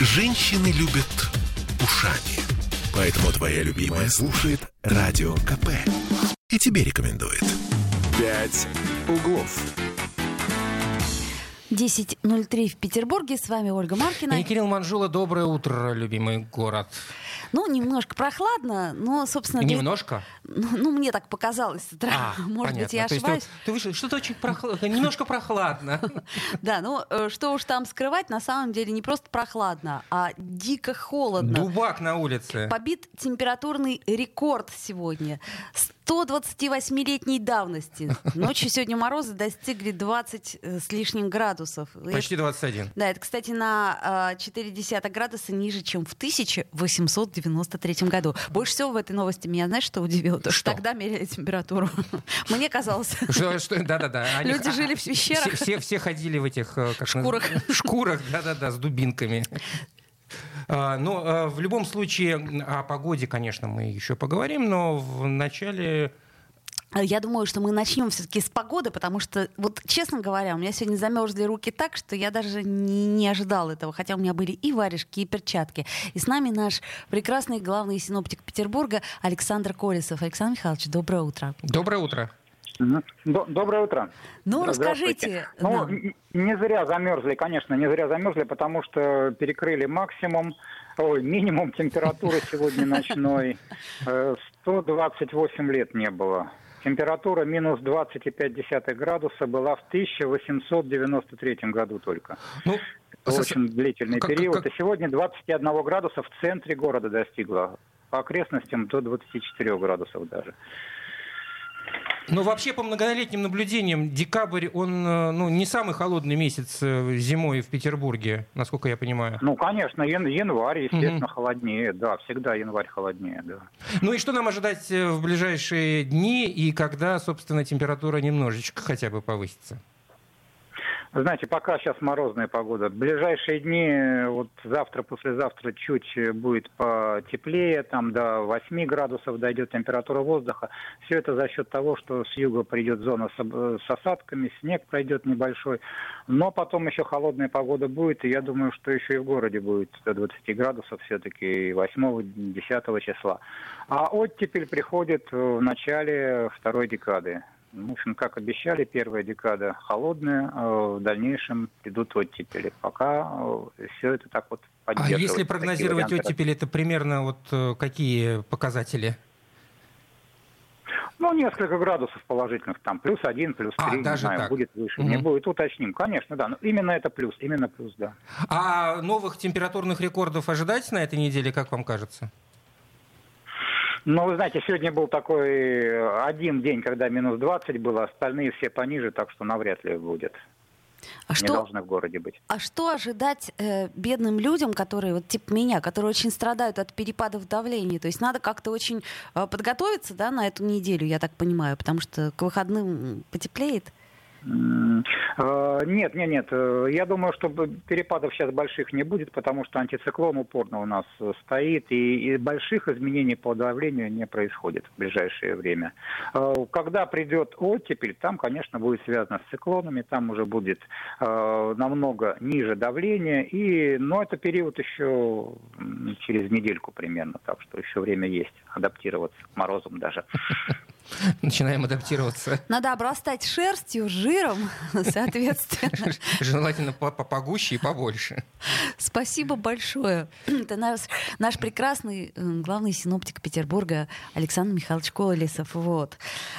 Женщины любят ушами. Поэтому твоя любимая слушает Радио КП. И тебе рекомендует. «Пять углов». 10.03 в Петербурге. С вами Ольга Маркина. И Кирилл Манжула, доброе утро, любимый город. Ну, немножко прохладно, но, собственно... Немножко? Ну, ну, мне так показалось утра. А, Может быть, понятно. я То есть ошибаюсь. ты, ты вышел, что-то очень прохладно, немножко прохладно. Да, ну, э, что уж там скрывать, на самом деле не просто прохладно, а дико холодно. Дубак на улице. Побит температурный рекорд сегодня. 128-летней давности. Ночью сегодня морозы достигли 20 с лишним градусов. Почти 21. Да, это, кстати, на э, 0,4 градуса ниже, чем в 1893 году. Больше всего в этой новости меня, знаешь, что удивило? То, что Что? тогда меряли температуру. Мне казалось, да-да-да. Люди жили в пещерах. Все, все, все ходили в этих... э, Как Шкурах. Шкурах, да-да-да, с дубинками. А, Но э, в любом случае о погоде, конечно, мы еще поговорим, но в начале... я думаю, что мы начнем все-таки с погоды, потому что, вот честно говоря, у меня сегодня замерзли руки так, что я даже не, не ожидала этого, хотя у меня были и варежки, и перчатки. И с нами наш прекрасный главный синоптик Петербурга Александр Колесов. Александр Михайлович, доброе утро. Доброе утро. Доброе утро. Ну, расскажите Ну, нам. н- не зря замерзли, конечно, не зря замерзли, потому что перекрыли максимум, ой, минимум температуры сегодня ночной. Э, 128 лет не было. Температура минус 20,5 градуса была в 1893 году только. Ну, очень длительный как- период. как- И сегодня 21 градуса в центре города достигла. По окрестностям до 24 градусов даже. Ну, вообще, по многолетним наблюдениям, декабрь, он э, ну, не самый холодный месяц э, зимой в Петербурге, насколько я понимаю. Ну, конечно, ян- январь, естественно, холоднее, да, всегда январь холоднее, да. Ну и что нам ожидать э, в ближайшие дни и когда, собственно, температура немножечко хотя бы повысится? Знаете, пока сейчас морозная погода. В ближайшие дни, э, вот завтра, послезавтра чуть э, будет потеплее, там до 8 градусов дойдет температура воздуха. Все это за счет того, что с юга придет зона э, с осадками, снег пройдет небольшой. Но потом еще холодная погода будет, и я думаю, что еще и в городе будет до 20 градусов все-таки 8-10 числа. А оттепель приходит в начале второй декады. В общем, как обещали, первая декада холодная, э, в дальнейшем идут оттепели. Пока все это так вот А поддерживается. если такие прогнозировать оттепель, это примерно вот э, какие показатели? Ну, несколько градусов положительных, там, плюс один, плюс А, три, не даже знаю, так. будет выше. Мгм. Не будет, уточним. Конечно, да. Но именно это плюс, именно плюс, да. А новых температурных рекордов ожидать на этой неделе, как вам кажется? Но вы знаете, сегодня был такой э, один день, когда минус 20 было, остальные все пониже, так что навряд ли будет. А Не что, должны в городе быть. а что ожидать э, бедным людям, которые, вот типа меня, которые очень страдают от перепадов давления? То есть надо как-то очень э, подготовиться да, на эту неделю, я так понимаю, потому что к выходным потеплеет. Э, Нет, нет, нет. Э, Я думаю, что перепадов сейчас больших не будет, потому что антициклон упорно у нас э, стоит, и, и больших изменений по давлению не происходит в ближайшее время. Когда придет оттепель, там, конечно, будет связано с циклонами, там уже будет намного ниже давление, и, но это период еще через недельку примерно, так что еще время есть адаптироваться к морозам даже. Начинаем адаптироваться. Надо обрастать шерстью, жиром, соответственно. Желательно по- по- погуще и побольше. Спасибо большое. Это наш, наш прекрасный э, главный синоптик Петербурга Александр Михайлович Колесов. Вот.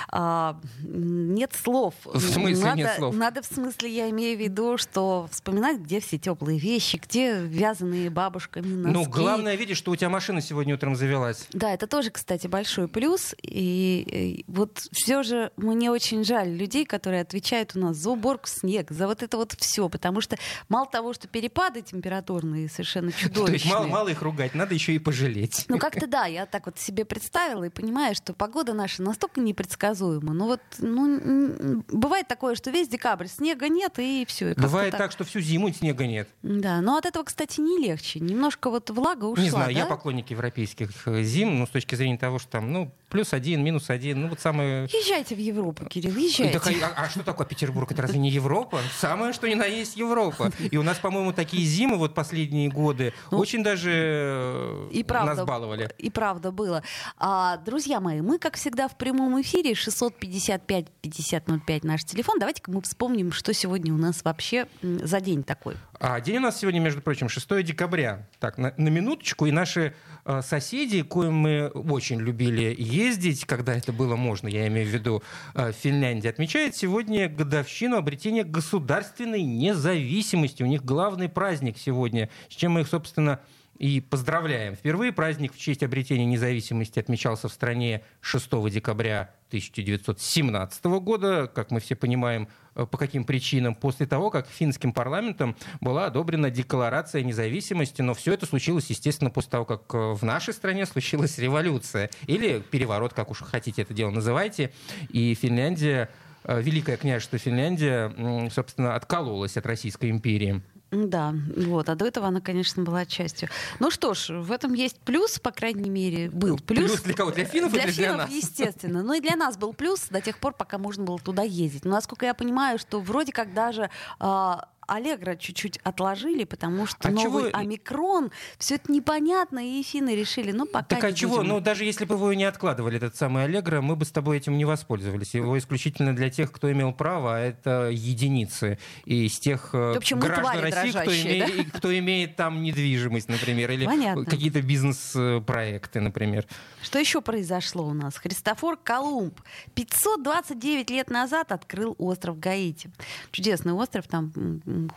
А, нет слов. В смысле надо, нет слов? Надо в смысле, я имею в виду, что вспоминать, где все теплые вещи, где вязаные бабушками носки. Ну, главное, видишь, что у тебя машина сегодня утром завелась. Да, это тоже, кстати, большой плюс. И вот все же мне очень жаль людей, которые отвечают у нас за уборку снег, за вот это вот все, потому что мало того, что перепады температурные совершенно чудовищные. То есть мало, мало их ругать, надо еще и пожалеть. Ну как-то да, я так вот себе представила и понимаю, что погода наша настолько непредсказуема. Ну вот, ну бывает такое, что весь декабрь снега нет и все. Бывает так, что всю зиму снега нет. Да, но от этого, кстати, не легче. Немножко вот влага ушла. Не знаю, я да? поклонник европейских э, зим, ну, с точки зрения того, что там, ну, плюс один, минус один. Ну, вот самое... Езжайте в Европу, Кирилл, езжайте. Так, а, а что такое Петербург? Это разве не Европа? Самое, что ни на есть Европа. И у нас, по-моему, такие зимы вот последние годы ну, очень даже э, и правда, нас баловали. И правда было. А, друзья мои, мы, как всегда, в прямом эфире 655-5005 наш телефон. Давайте-ка мы вспомним, что сегодня у нас вообще за день такой. А день у нас сегодня, между прочим, 6 декабря. Так, на, на минуточку. И наши э, соседи, коим мы очень любили ездить, когда это было можно, я имею в виду э, Финляндия, отмечает сегодня годовщину обретения государственной независимости. У них главный праздник сегодня, с чем мы их, собственно, и поздравляем. Впервые праздник в честь обретения независимости отмечался в стране 6 декабря 1917 года, как мы все понимаем, э, по каким причинам, после того, как финским парламентом была одобрена декларация независимости, но все это случилось, естественно, после того, как э, в нашей стране случилась революция. Или переворот, как уж хотите это дело называйте, и Финляндия э, Великое княжество Финляндия, собственно, откололось от Российской империи. Да, вот. А до этого она, конечно, была частью. Ну что ж, в этом есть плюс, по крайней мере, был плюс. Плюс для кого? Для финнов для или финнов, для нас? естественно. Ну и для нас был плюс до тех пор, пока можно было туда ездить. Но насколько я понимаю, что вроде как даже а, Аллегро чуть-чуть отложили, потому что а новый чего... омикрон, все это непонятно, и финны решили, ну пока Так а чего? Будем. Ну даже если бы его не откладывали, этот самый Аллегро, мы бы с тобой этим не воспользовались. Его исключительно для тех, кто имел право, а это единицы. И из тех э, общем, граждан России, кто, имеет, да? кто имеет там недвижимость, например, или какие-то бизнес-проекты, например. Что еще произошло у нас? Христофор Колумб 529 лет назад открыл остров Гаити. Чудесный остров, там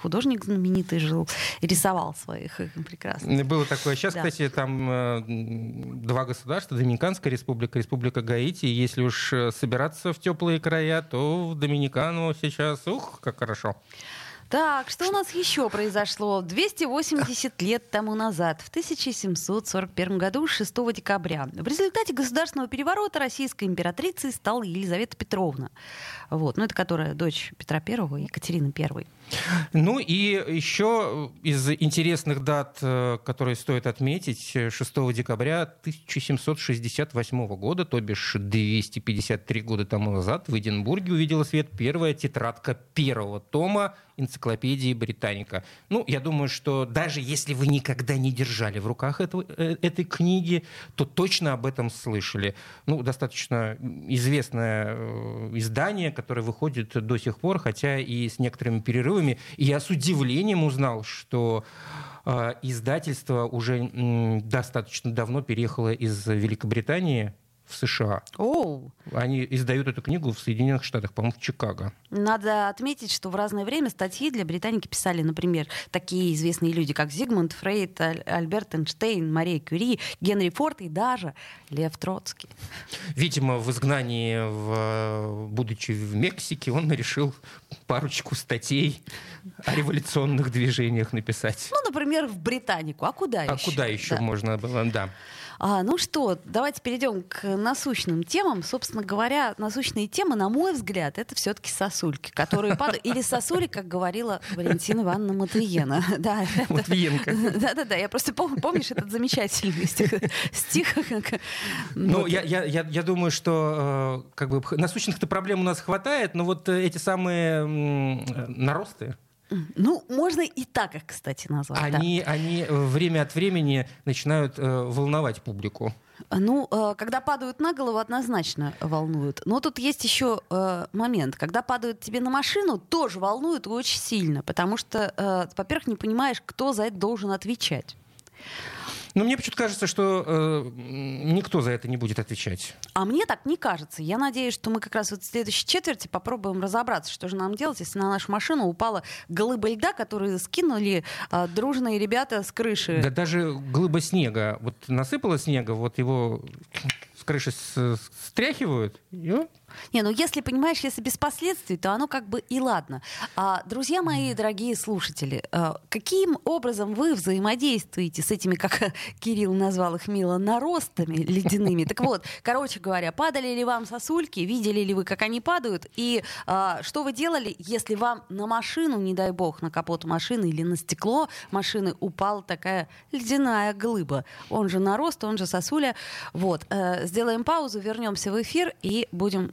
художник знаменитый жил, рисовал своих э, прекрасно. Было такое. Сейчас, да. кстати, там э, два государства, Доминиканская республика, Республика Гаити. Если уж э, собираться в теплые края, то в Доминикану сейчас, ух, как хорошо. Так, что у нас еще произошло? 280 лет тому назад, в 1741 году, 6 декабря, в результате государственного переворота российской императрицей стала Елизавета Петровна. Вот, ну это которая дочь Петра I, Екатерины I. Ну и еще из интересных дат, э, которые стоит отметить, 6 декабря 1768 года, то бишь 253 года тому назад, в Эдинбурге увидела свет первая тетрадка первого тома энциклопедии Британика. Ну, я думаю, что даже если вы никогда не держали в руках этого, э, этой книги, то точно об этом слышали. Ну, достаточно известное э, издание, которое выходит до сих пор, хотя и с некоторыми перерывами. И я с удивлением узнал, что э, издательство уже достаточно давно переехало из Великобритании в США. Oh. Они издают эту книгу в Соединенных Штатах, по-моему, в Чикаго. Надо отметить, что в разное время статьи для британики писали, например, такие известные люди, как Зигмунд Фрейд, Альберт Эйнштейн, Мария Кюри, Генри Форд и даже Лев Троцкий. Видимо, в изгнании, в, будучи в Мексике, он решил парочку статей о революционных движениях написать. Ну, например, в Британику. А куда а еще? А куда еще да. можно было, да. А, ну что, давайте перейдем к насущным темам. Собственно говоря, насущные темы, на мой взгляд, это все-таки сосульки, которые падают. Или сосули, как говорила Валентина Ивановна Матвиена. Да, Матвиенко. Да-да-да, я просто помню, помнишь этот замечательный стих? стих ну, я, я, я, я думаю, что э, как бы насущных-то проблем у нас хватает, но вот эти самые наросты, ну, можно и так их, кстати, назвать. Они, да. они э, время от времени начинают э, волновать публику. Ну, э, когда падают на голову, однозначно волнуют. Но тут есть еще э, момент. Когда падают тебе на машину, тоже волнуют очень сильно. Потому что, э, во-первых, не понимаешь, кто за это должен отвечать. Но мне почему-то кажется, что э, никто за это не будет отвечать. А мне так не кажется. Я надеюсь, что мы как раз вот в следующей четверти попробуем разобраться, что же нам делать, если на нашу машину упала глыба льда, которую скинули э, дружные ребята с крыши. Да даже глыба снега. Вот насыпало снега, вот его с крыши стряхивают, и Не, ну если, понимаешь, если без последствий, то оно как бы и ладно. А, друзья мои, дорогие слушатели, а, каким образом вы взаимодействуете с этими, как Кирилл назвал их мило, наростами ледяными? Так вот, короче говоря, падали ли вам сосульки, видели ли вы, как они падают, и а, что вы делали, если вам на машину, не дай бог, на капот машины или на стекло машины упала такая ледяная глыба? Он же нарост, он же сосуля. Вот, э, сделаем паузу, вернемся в эфир и будем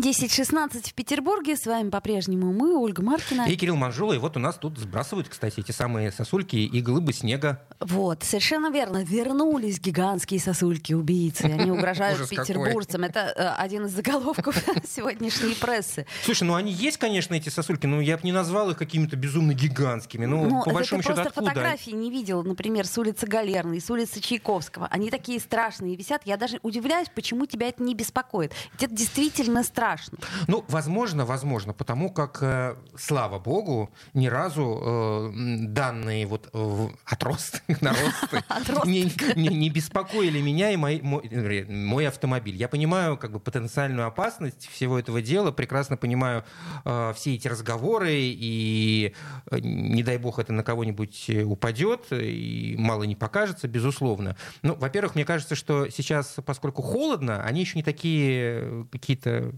10.16 в Петербурге. С вами по-прежнему мы, Ольга Маркина. И Кирилл Манжула. И вот у нас тут сбрасывают, кстати, эти самые сосульки и глыбы снега. Вот, совершенно верно. Вернулись гигантские сосульки-убийцы. Они угрожают петербуржцам. Это э, один из заголовков сегодняшней прессы. Слушай, ну они есть, конечно, эти сосульки, но я бы не назвал их какими-то безумно гигантскими. Ну, Ну, по большому счету, просто фотографии не видел, например, с улицы Галерной, с улицы Чайковского. Они такие страшные висят. Я даже удивляюсь, почему тебя это не беспокоит. Ведь это действительно страшно. Ну, возможно, возможно, потому как, э, слава богу, ни разу э, данные вот э, отросты, наросты не, не- не беспокоили меня и мой, мой, мой автомобиль. Я понимаю как бы потенциальную опасность всего этого дела, прекрасно понимаю все эти разговоры, и не дай бог это на кого-нибудь упадет, и мало не покажется, безусловно. Ну, во-первых, мне кажется, что сейчас, поскольку холодно, они еще не такие какие-то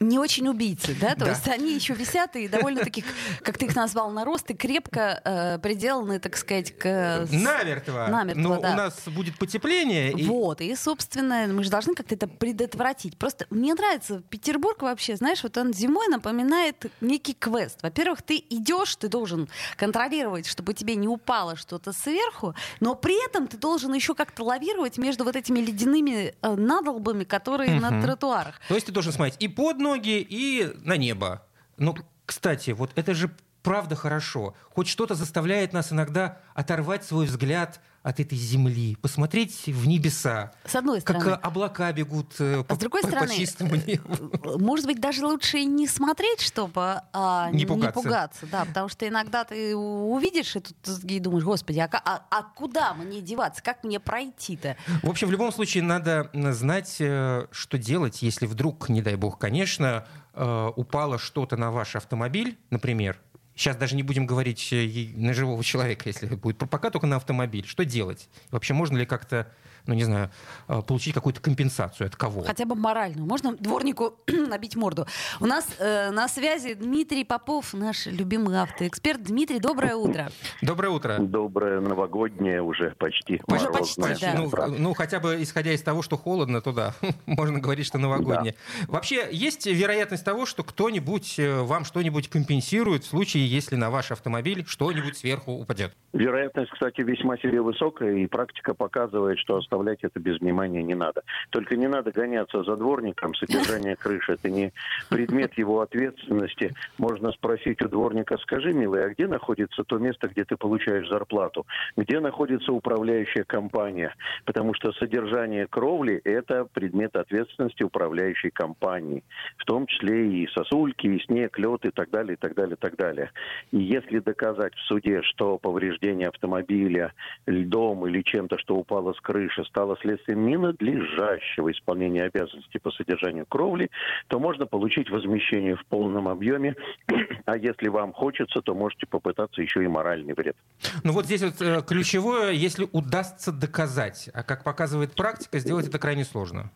Не очень убийцы, да? То Да. есть они еще висят и довольно-таки, как ты их назвал, наросты, крепко э, приделаны, так сказать, к... Намертво. Намертво, Но да. у нас будет потепление. и- Вот, и, собственно, мы же должны как-то это предотвратить. Просто мне нравится Петербург вообще, знаешь, вот он зимой напоминает некий квест. Во-первых, ты идешь, ты должен контролировать, чтобы тебе не упало что-то сверху, но при этом ты должен еще как-то лавировать между вот этими ледяными э, надолбами, которые на Мгм. тротуарах. То есть ты должен смотреть и под ноги, и на небо. Ну, кстати, вот это же правда хорошо. Хоть что-то заставляет нас иногда оторвать свой взгляд от этой земли, посмотреть в небеса, С одной как стороны. э, облака бегут э, по, А с другой по- по стороны, чистому небу. э, может быть, даже лучше не смотреть, чтобы а, Не пугаться. да, потому что иногда ты увидишь и тут и думаешь, господи, а, а- а куда мне деваться, как мне пройти-то? В общем, в любом случае надо знать, что делать, если вдруг, не дай бог, конечно, упало что-то на ваш автомобиль, например. Сейчас даже не будем говорить э, на живого человека, если будет, пока только на автомобиль. Что делать? Вообще можно ли как-то, ну не знаю, э, получить какую-то компенсацию от кого? Хотя бы моральную. Можно дворнику набить морду. У нас э, на связи Дмитрий Попов, наш любимый автоэксперт. Дмитрий, доброе утро. Доброе утро. Доброе новогоднее уже почти. Уже морозное почти, да. Ну, ну, хотя бы исходя из того, что холодно, то да, можно говорить, что новогоднее. Вообще, есть вероятность того, что кто-нибудь э, вам что-нибудь компенсирует в случае, если на ваш автомобиль что-нибудь сверху упадет? Вероятность, кстати, весьма себе высокая, и практика показывает, что оставлять это без внимания не надо. Только не надо гоняться за дворником. Содержание крыши – это не предмет его ответственности. Можно спросить у дворника, скажи, милый, а где находится то место, где ты получаешь зарплату? Где находится управляющая компания? Потому что содержание кровли – это предмет ответственности управляющей компании. В том числе и сосульки, и снег, лед и так далее, и так далее, и так далее. И если доказать в суде, что повреждение автомобиля льдом или чем-то, что упало с крыши, стало следствием ненадлежащего исполнения обязанностей по содержанию кровли, то можно получить возмещение в полном объеме. А если вам хочется, то можете попытаться еще и моральный вред. Ну вот здесь вот э, ключевое, если удастся доказать. А как показывает практика, сделать это крайне сложно.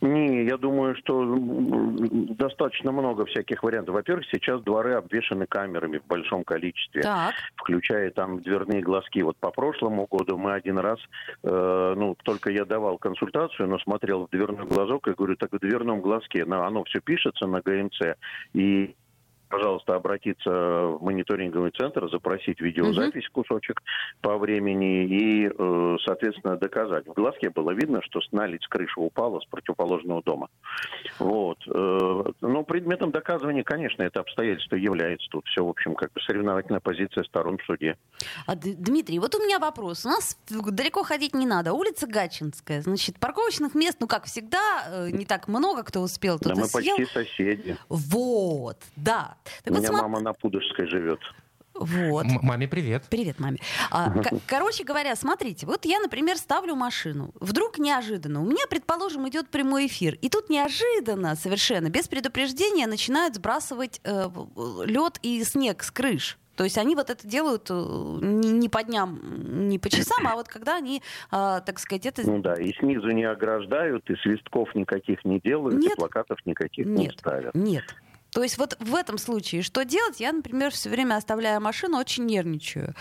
Не, я думаю, что достаточно много всяких вариантов. Во-первых, сейчас дворы обвешаны камерами в большом количестве. Так. включая там дверные глазки. Вот по прошлому году мы один раз, э, ну, только я давал консультацию, но смотрел в дверной глазок и говорю, так в дверном глазке, на, оно все пишется на ГМЦ, и пожалуйста, обратиться в мониторинговый центр, запросить видеозапись, кусочек по времени и, э, соответственно, доказать. В глазке было видно, что налить с крыши упала с противоположного дома. Вот. Э, но предметом доказывания, конечно, это обстоятельство является. Тут все, в общем, как бы соревновательная позиция сторон в суде. А, Дмитрий, вот у меня вопрос. У нас далеко ходить не надо. Улица Гатчинская. Значит, парковочных мест, ну, как всегда, э, не так много кто успел туда Да мы съел. почти соседи. Вот, да. Так У вот меня сма- мама на Пудожской живет. Вот. М- Маме привет. Привет, маме. А, ко- короче говоря, смотрите, вот я, например, ставлю машину. Вдруг неожиданно, у меня, предположим, идет прямой эфир, и тут неожиданно, совершенно, без предупреждения, начинают сбрасывать лед и снег с крыш. То есть они вот это делают э, не, не по дням, не по часам, а вот когда они, а, так сказать, это... Ну да, и снизу не ограждают, и свистков никаких не делают, Нет. и плакатов никаких не Нет, ставят. нет. То есть вот в этом случае что делать? Я, например, все время оставляя машину, очень нервничаю.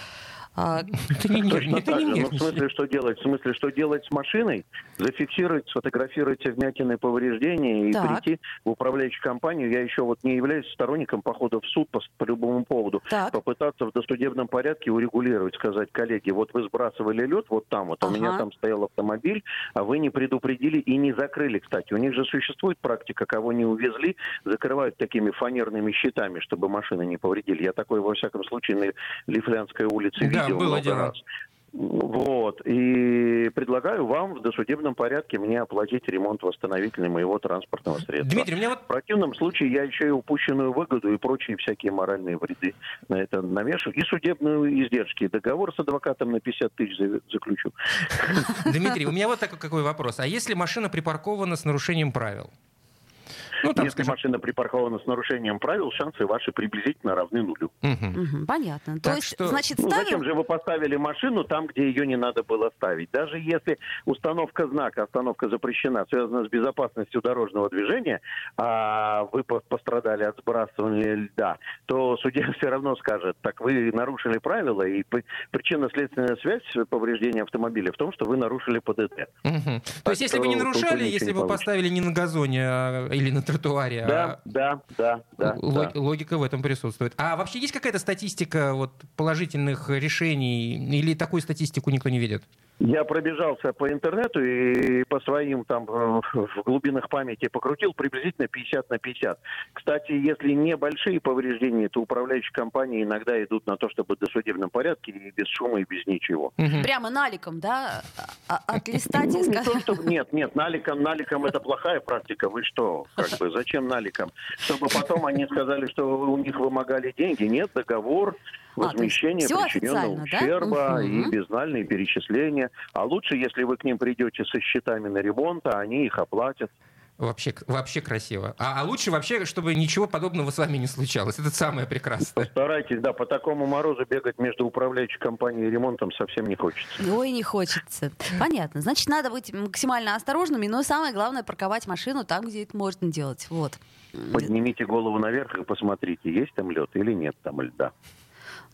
А, Это не Точно это так не же. Ну, в смысле, что делать? В смысле, что делать с машиной? Зафиксировать, сфотографировать вмятины повреждения и Так. прийти в управляющую компанию. Я еще вот не являюсь сторонником похода в суд по, по любому поводу. Так. Попытаться в досудебном порядке урегулировать, сказать, коллеги, вот вы сбрасывали лед вот там вот, а у Ага. меня там стоял автомобиль, а вы не предупредили и не закрыли, кстати. У них же существует практика, кого не увезли, закрывают такими фанерными щитами, чтобы машины не повредили. Я такой, во всяком случае, на Лифлянской улице Да, видел было много дело. раз. Вот. И предлагаю вам в досудебном порядке мне оплатить ремонт восстановительный моего транспортного средства. Дмитрий, у меня вот В противном случае я еще и упущенную выгоду и прочие всякие моральные вреды на это навешу. И судебные издержки. Договор с адвокатом на 50 тысяч за- заключу. Дмитрий, у меня вот такой какой вопрос. А если машина припаркована с нарушением правил? Ну, там, Если скажем... машина припаркована с нарушением правил, шансы ваши приблизительно равны нулю. Мгм. мгм, понятно. То Так есть, что- значит, Ну, ставим... зачем же вы поставили машину там, где ее не надо было ставить? Даже если установка знака, остановка запрещена, связана с безопасностью дорожного движения, а вы по- пострадали от сбрасывания льда, то судья все равно скажет, так вы нарушили правила, и причинно-следственная связь повреждения автомобиля в том, что вы нарушили ПДД. Мгм. То есть, если бы не нарушали, если получится. поставили не на газоне а, или на тротуаре, Да, да, да, да. а ло- да. логика в этом присутствует. А вообще есть какая-то статистика вот, положительных решений или такую статистику никто не видит? Я пробежался по интернету и по своим там э, в глубинах памяти покрутил приблизительно 50 на 50. Кстати, если небольшие повреждения, то управляющие компании иногда идут на то, чтобы в досудебном порядке и без шума и без ничего. Мгм. Прямо наликом, да, а- а- отлистать Ну, и не сказать... нет, нет, наликом, наликом это плохая практика. Вы что? Как бы, зачем наликом? Чтобы потом они сказали, что вы у них вымогали деньги. Нет, договор, возмещение всё причиненного да? ущерба Мгм. и безнальные перечисления. А лучше, если вы к ним придете со счетами на ремонт, а они их оплатят. Вообще, вообще красиво. А, а лучше вообще, чтобы ничего подобного с вами не случалось. Это самое прекрасное. Старайтесь, да, по такому морозу бегать между управляющей компанией и ремонтом совсем не хочется. Ой, не хочется. Понятно. Значит, надо быть максимально осторожными, но самое главное парковать машину там, где это можно делать. Вот. Поднимите голову наверх и посмотрите, есть там лед или нет там льда.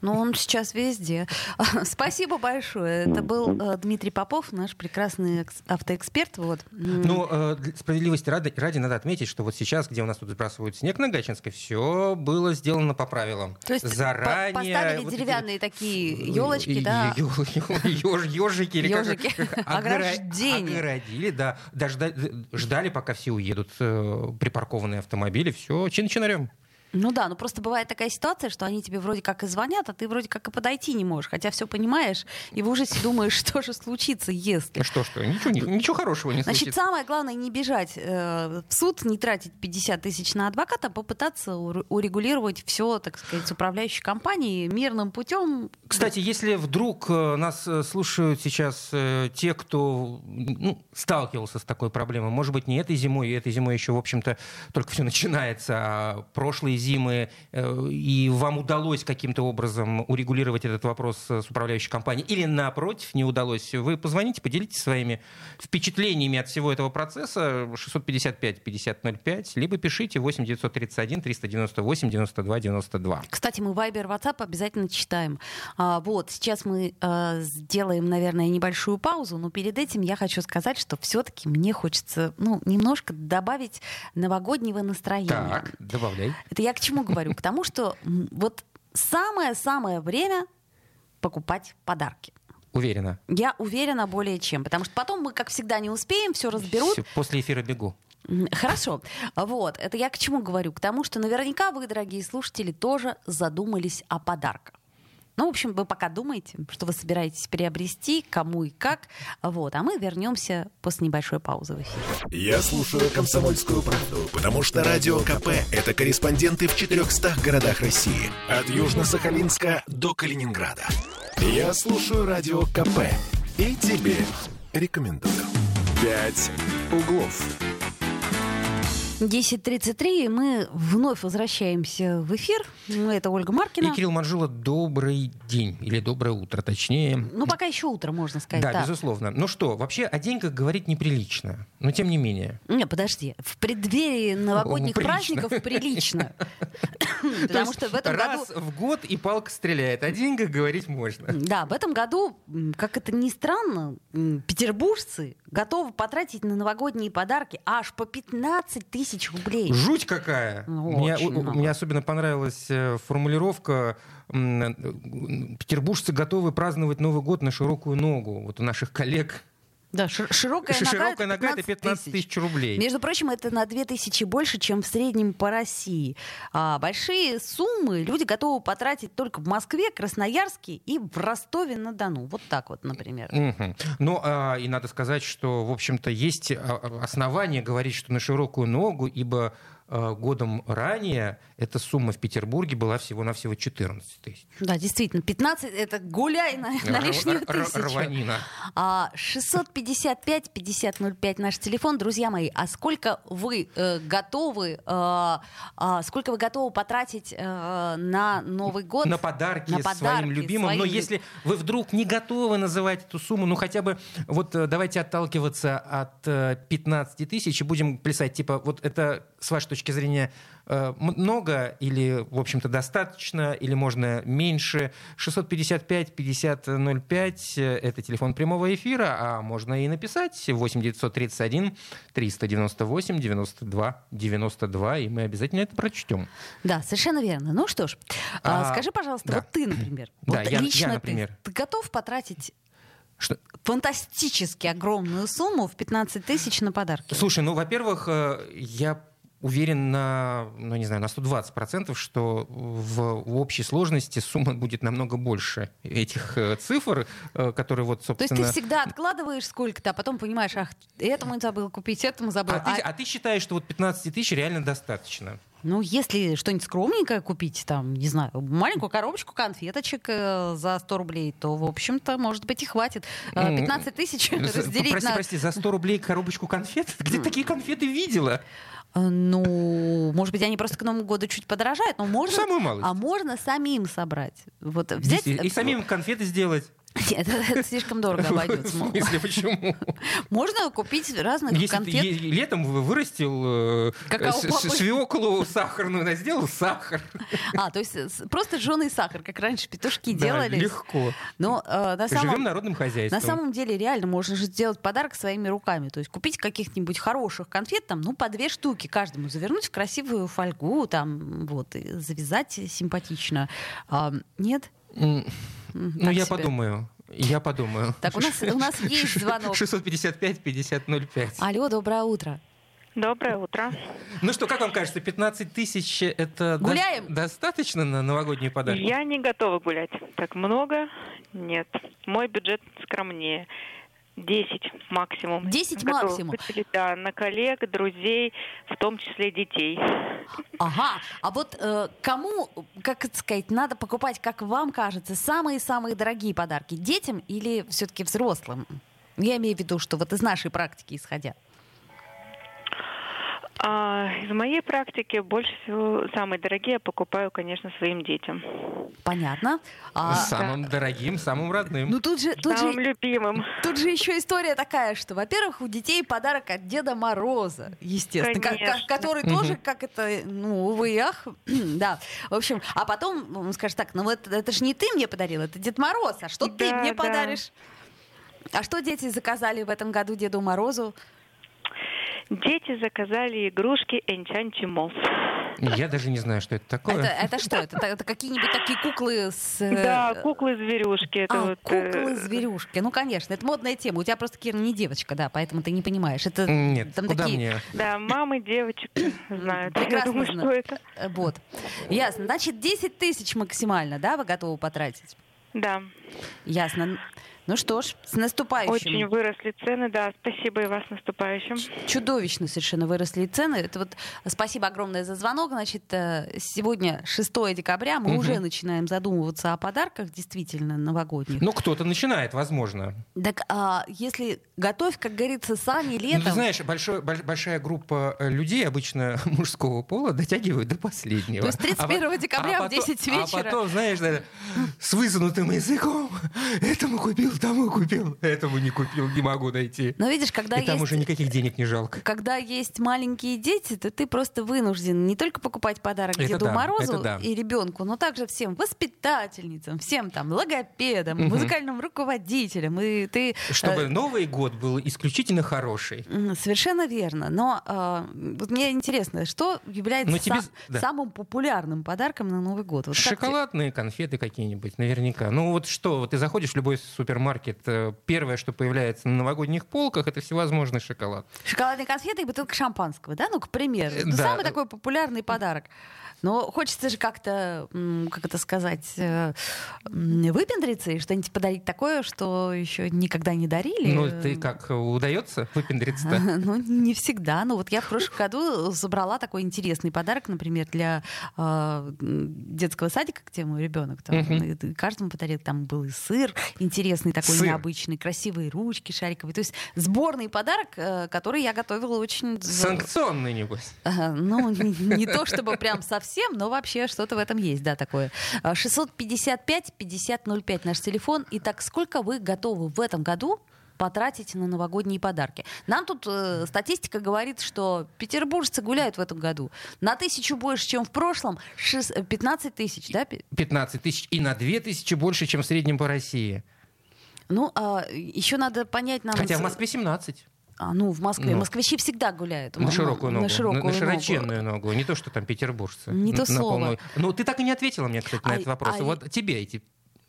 Но он сейчас везде. Спасибо большое. Это был э, Дмитрий Попов, наш прекрасный экс- автоэксперт. Вот. Ну, э, для справедливости ради, ради надо отметить, что вот сейчас, где у нас тут сбрасывают снег на Гачинской, все было сделано по правилам. То есть по- Заранее. поставили вот эти- деревянные такие елочки, да? ё- ё- ё- Ежики. или как- Ёжики. как- огра- Ограждение. Огородили, да. Ждали, пока все уедут э, припаркованные автомобили. Все, чин-чинарем. Ну да, но просто бывает такая ситуация, что они тебе вроде как и звонят, а ты вроде как и подойти не можешь, хотя все понимаешь, и в ужасе думаешь, что же случится, если. Что, что? Ничего, ничего хорошего не Значит, случится. самое главное не бежать э, в суд, не тратить 50 тысяч на адвоката, а попытаться ур- урегулировать все, так сказать, с управляющей компанией мирным путем. Кстати, если вдруг э, нас э, слушают сейчас э, те, кто ну, сталкивался с такой проблемой, может быть, не этой зимой, и этой зимой еще, в общем-то, только все начинается, а прошлые зимы, э, и вам удалось каким-то образом урегулировать этот вопрос э, с управляющей компанией, или напротив, не удалось, вы позвоните, поделитесь своими впечатлениями от всего этого процесса 655-5005, либо пишите 8 931 398 92 92. Кстати, мы Viber, WhatsApp обязательно читаем. А, вот, сейчас мы а, сделаем, наверное, небольшую паузу, но перед этим я хочу сказать, что все-таки мне хочется, ну, немножко добавить новогоднего настроения. Так, добавляй. Это я к чему говорю? К тому, что вот самое-самое время покупать подарки. Уверена. Я уверена более чем, потому что потом мы, как всегда, не успеем, все разберут. Всё, После эфира бегу. Хорошо. Вот. Это я к чему говорю? К тому, что наверняка вы, дорогие слушатели, тоже задумались о подарках. Ну, в общем, вы пока думаете, что вы собираетесь приобрести, кому и как. Вот. А мы вернемся после небольшой паузы в эфир. Я слушаю «Комсомольскую правду», потому что «Радио КП» — это корреспонденты в 400 городах России. От Южно-Сахалинска до Калининграда. Я слушаю «Радио КП» и тебе рекомендую. «Пять углов». 10.33, и мы вновь возвращаемся в эфир. Ну, Это Ольга И Маркина. Кирилл Манжула, добрый день. Или доброе утро, точнее. Ну, пока еще утро, можно сказать. Да, да. безусловно. Ну что, вообще о деньгах говорить неприлично. Но тем не менее. Не, подожди. В преддверии новогодних прилично. праздников прилично. То Потому что в этом году... раз в год и палка стреляет. О деньгах говорить можно. Да, в этом году, как это ни странно, петербуржцы готовы потратить на новогодние подарки аж по 15 тысяч рублей. Жуть какая! Ну, мне, очень у- много. мне особенно понравилась э, формулировка э, «Петербуржцы готовы праздновать Новый год на широкую ногу». Вот у наших коллег Да, шир- широкая нога, широкая нога — это 15 тысяч рублей. Между прочим, это на 2 тысячи больше, чем в среднем по России. А большие суммы люди готовы потратить только в Москве, Красноярске и в Ростове-на-Дону. Вот так вот, например. Мгм. Ну, а, и надо сказать, что, в общем-то, есть а, а, основания говорить, что на широкую ногу, ибо годом ранее эта сумма в Петербурге была всего-навсего 14 тысяч. Да, действительно, 15 это гуляй на, на лишнюю р- тысячу. Рванина. А, 655-5005 наш телефон. Друзья мои, а сколько вы э, готовы, э, а, сколько вы готовы потратить э, на Новый год? на подарки, на своим подарки любимым. Но своим лю- если вы вдруг не готовы называть эту сумму, ну хотя бы вот э, давайте отталкиваться от э, 15 тысяч и будем плясать. Типа вот это с вашей точки зрения э, много или, в общем-то, достаточно, или можно меньше. 655-5005 — это телефон прямого эфира, а можно и написать 8 931 398 92 92, и мы обязательно это прочтем. Да, совершенно верно. Ну что ж, а, А, скажи, пожалуйста, да. вот ты, например, Да, вот я- я, лично ты- например. ты, готов потратить Что- фантастически огромную сумму в 15 тысяч на подарки? Слушай, ну, во-первых, э, я уверен на, ну, не знаю, на 120%, что в, в общей сложности сумма будет намного больше этих э, цифр, э, которые вот, То собственно... есть ты всегда откладываешь сколько-то, а потом понимаешь, ах, этому забыл купить, этому забыл. А ты, а ты считаешь, что вот 15 тысяч реально достаточно? Ну, если что-нибудь скромненькое купить, там, не знаю, маленькую коробочку конфеточек э, за 100 рублей, то, в общем-то, может быть, и хватит. Э, М, 15 тысяч разделить прости, на... прости, за 100 рублей коробочку конфет? Где такие конфеты видела? Э, Ну, может быть, они просто к Новому году чуть подорожают, но можно... Самую малость. А можно самим собрать. Вот взять... И, и самим конфеты сделать. Нет, это, слишком дорого В обойдется. Мо- смысле, почему? Можно купить разных Если ты конфет. е- летом вы- вырастил э, свеклу сахарную, сделал сахар. А, то есть просто жженый сахар, как раньше петушки делали. легко. Но э, на самом... Живем народным хозяйством. На самом деле, реально можно же сделать подарок своими руками. То есть купить каких-нибудь хороших конфет, там, ну, по две штуки каждому, завернуть в красивую фольгу, там, вот, завязать симпатично. Нет? Ну, я себе. подумаю. Я подумаю. Так, у нас, у нас есть звонок. 655-5005. Алло, доброе утро. Доброе утро. Ну что, как вам кажется, 15 тысяч это до- Гуляем? достаточно на новогодние подарки? Я не готова гулять. Так много? Нет. Мой бюджет скромнее. 10 максимум. 10 Готова максимум. выделить, Да, на коллег, друзей, в том числе детей. Ага, а вот э, кому, как это сказать, надо покупать, как вам кажется, самые-самые дорогие подарки? Детям или все-таки взрослым? Я имею в виду, что вот из нашей практики исходя. А, из моей практики больше всего самые дорогие я покупаю, конечно, своим детям. Понятно. А, Самым дорогим, самым родным. ну тут же, тут Самым же, любимым. тут же еще история такая, что, во-первых, у детей подарок от Деда Мороза, естественно, Конечно. который тоже, как это, ну, увы и ах, да. В общем, а потом он скажет так, ну вот это же не ты мне подарил, это Дед Мороз, а что ты Да, мне да. подаришь? А что дети заказали в этом году Деду Морозу? Дети заказали игрушки Энчанчи Молс. Я даже не знаю, что это такое. Это, это что? Это, это какие-нибудь такие куклы с... э, Да, куклы-зверюшки. Это а, вот, э, куклы-зверюшки. Ну, конечно, это модная тема. У тебя просто, Кира, не девочка, да, поэтому ты не понимаешь. Это Нет, там куда такие... мне? Да, мамы девочек знают. Я Прекрасно думаю, знаю. что это. Э, Вот. Ясно. Значит, 10 тысяч максимально, да, вы готовы потратить? Да, Ясно. Ну что ж, с наступающим. очень выросли цены, да. Спасибо и вас с наступающим. Чудовищно совершенно выросли цены. Это вот спасибо огромное за звонок. Значит, э, сегодня 6 декабря. Мы Мгм. уже начинаем задумываться о подарках, действительно, новогодних. Ну, кто-то начинает, возможно. Так а, если готовь, как говорится, сами Ну, летом. ты знаешь, большой- больш- большая группа э, людей, обычно мужского пола, дотягивают до последнего. То есть 31 А декабря а в 10 потом- вечера. А потом, знаешь, с высунутым языком. Этому купил, тому купил, этому не купил, не могу найти. Но видишь, когда И там есть... уже никаких денег не жалко. Когда есть маленькие дети, то ты просто вынужден не только покупать подарок Это Деду да, Морозу да. и ребенку, но также всем воспитательницам, всем там логопедам, Мгм. музыкальным руководителям. И ты Чтобы э, Новый год был исключительно хороший. Совершенно верно. Но э, вот мне интересно, что является Ну, тебе са- с- да. самым популярным подарком на Новый год? Вот как Шоколадные конфеты какие-нибудь, наверняка. Ну вот что, вот ты заходишь в любой супермаркет, э, первое, что появляется на новогодних полках, это всевозможный шоколад. Шоколадные конфеты и бутылка шампанского, да? Ну, к примеру. Э, Это да. самый такой популярный подарок. Но хочется же как-то, как это сказать, э, выпендриться и что-нибудь подарить такое, что еще никогда не дарили. Ну, ты как, удается выпендриться-то? Ну, не всегда. Ну, вот я в прошлом году собрала такой интересный подарок, например, для детского садика, где мой ребенок. Каждому подарил. Там был и сыр интересный, такой Сыр. необычный, красивые ручки шариковые. То есть сборный подарок, э, который я готовила очень... Санкционный, небось. Ну, не, то чтобы прям совсем, но вообще что-то в этом есть, да, такое. А, 655-5005 наш телефон. Итак, сколько вы готовы в этом году потратить на новогодние подарки. Нам тут э, статистика говорит, что петербуржцы гуляют в этом году на тысячу больше, чем в прошлом, шест- э, 15 тысяч, да? Пе- 15 тысяч и на 2 тысячи больше, чем в среднем по России. Ну, а еще надо понять нам... Хотя в Москве 17. А, ну, в Москве. Ну. Москвичи всегда гуляют. На широкую ногу. На широкую на ногу. широченную ногу. Не то, что там петербуржцы. Не то на слово. полную- Ну, ты так и не ответила мне, кстати, на А- этот вопрос. а- Вот тебе эти,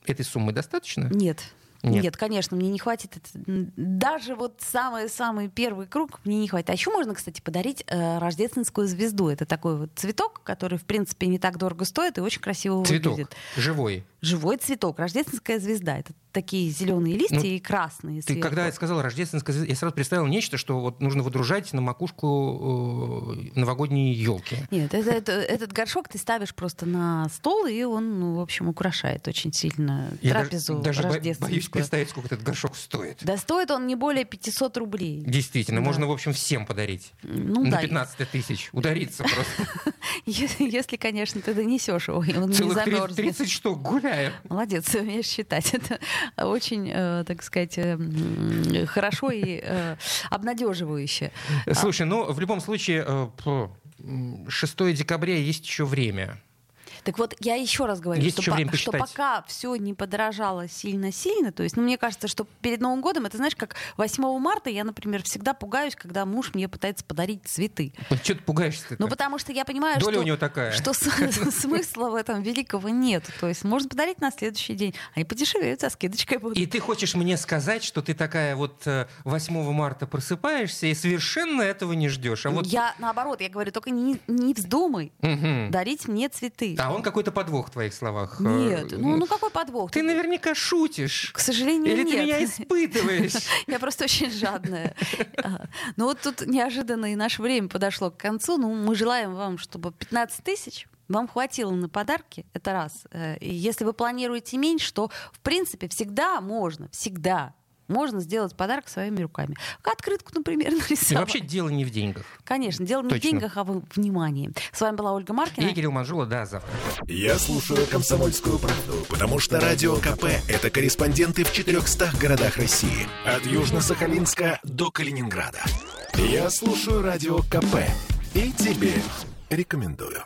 этой суммы достаточно? Нет. Нет. Нет. конечно, мне не хватит. Даже вот самый-самый первый круг мне не хватит. А еще можно, кстати, подарить э, рождественскую звезду. Это такой вот цветок, который, в принципе, не так дорого стоит и очень красиво Цветок выглядит. живой. Живой цветок, рождественская звезда. Это такие зеленые листья Ну, и красные. Ты сверху. когда сказал рождественская звезда, я сразу представил нечто, что вот нужно выдружать на макушку э, новогодние елки. Нет, это- это- этот горшок ты ставишь просто на стол, и он, ну, в общем, украшает очень сильно Я трапезу даже, даже боюсь представить, сколько этот горшок стоит. Да стоит он не более 500 рублей. Действительно, Да. можно, в общем, всем подарить. Ну на да, 15 тысяч. Удариться просто. если, конечно, ты донесешь его, и он не замерзнет. 30 штук гуляем. Молодец, умеешь считать. Это очень, э, так сказать, э, м, хорошо и э, обнадеживающе. Слушай, ну, в любом случае, э, п- м, 6 декабря есть еще время. Так вот, я еще раз говорю, Есть что, еще по- время что пока все не подорожало сильно-сильно, то есть, ну, мне кажется, что перед Новым годом, это знаешь, как 8 марта я, например, всегда пугаюсь, когда муж мне пытается подарить цветы. Что ты пугаешься Ну, потому что я понимаю, Доля что, у него такая. что смысла в этом великого нет. То есть можно подарить на следующий день. Они подешевеют, со скидочкой будут. И ты хочешь мне сказать, что ты такая вот э, 8 марта просыпаешься и совершенно этого не ждешь. А вот... Я, наоборот, я говорю, только не, не вздумай Мгм. дарить мне цветы. А он какой-то подвох в твоих словах. э, Нет, ну, ну какой подвох? Ты наверняка шутишь. К сожалению, Или нет. ты меня испытываешь? Я просто очень жадная. А, Ну вот тут неожиданно и наше время подошло к концу. Ну, мы желаем вам, чтобы 15 тысяч вам хватило на подарки, это раз. Э, И если вы планируете меньше, то, в принципе, всегда можно, всегда можно сделать подарок своими руками. Открытку, например, И нарисовать. вообще дело не в деньгах. Конечно, дело не в Точно. деньгах, а в внимании. С вами была Ольга Маркина. И Кирилл Манжула, да, завтра. Я слушаю «Комсомольскую правду», потому что «Радио КП» — это корреспонденты в 400 городах России. От Южно-Сахалинска до Калининграда. Я слушаю «Радио КП» и тебе рекомендую.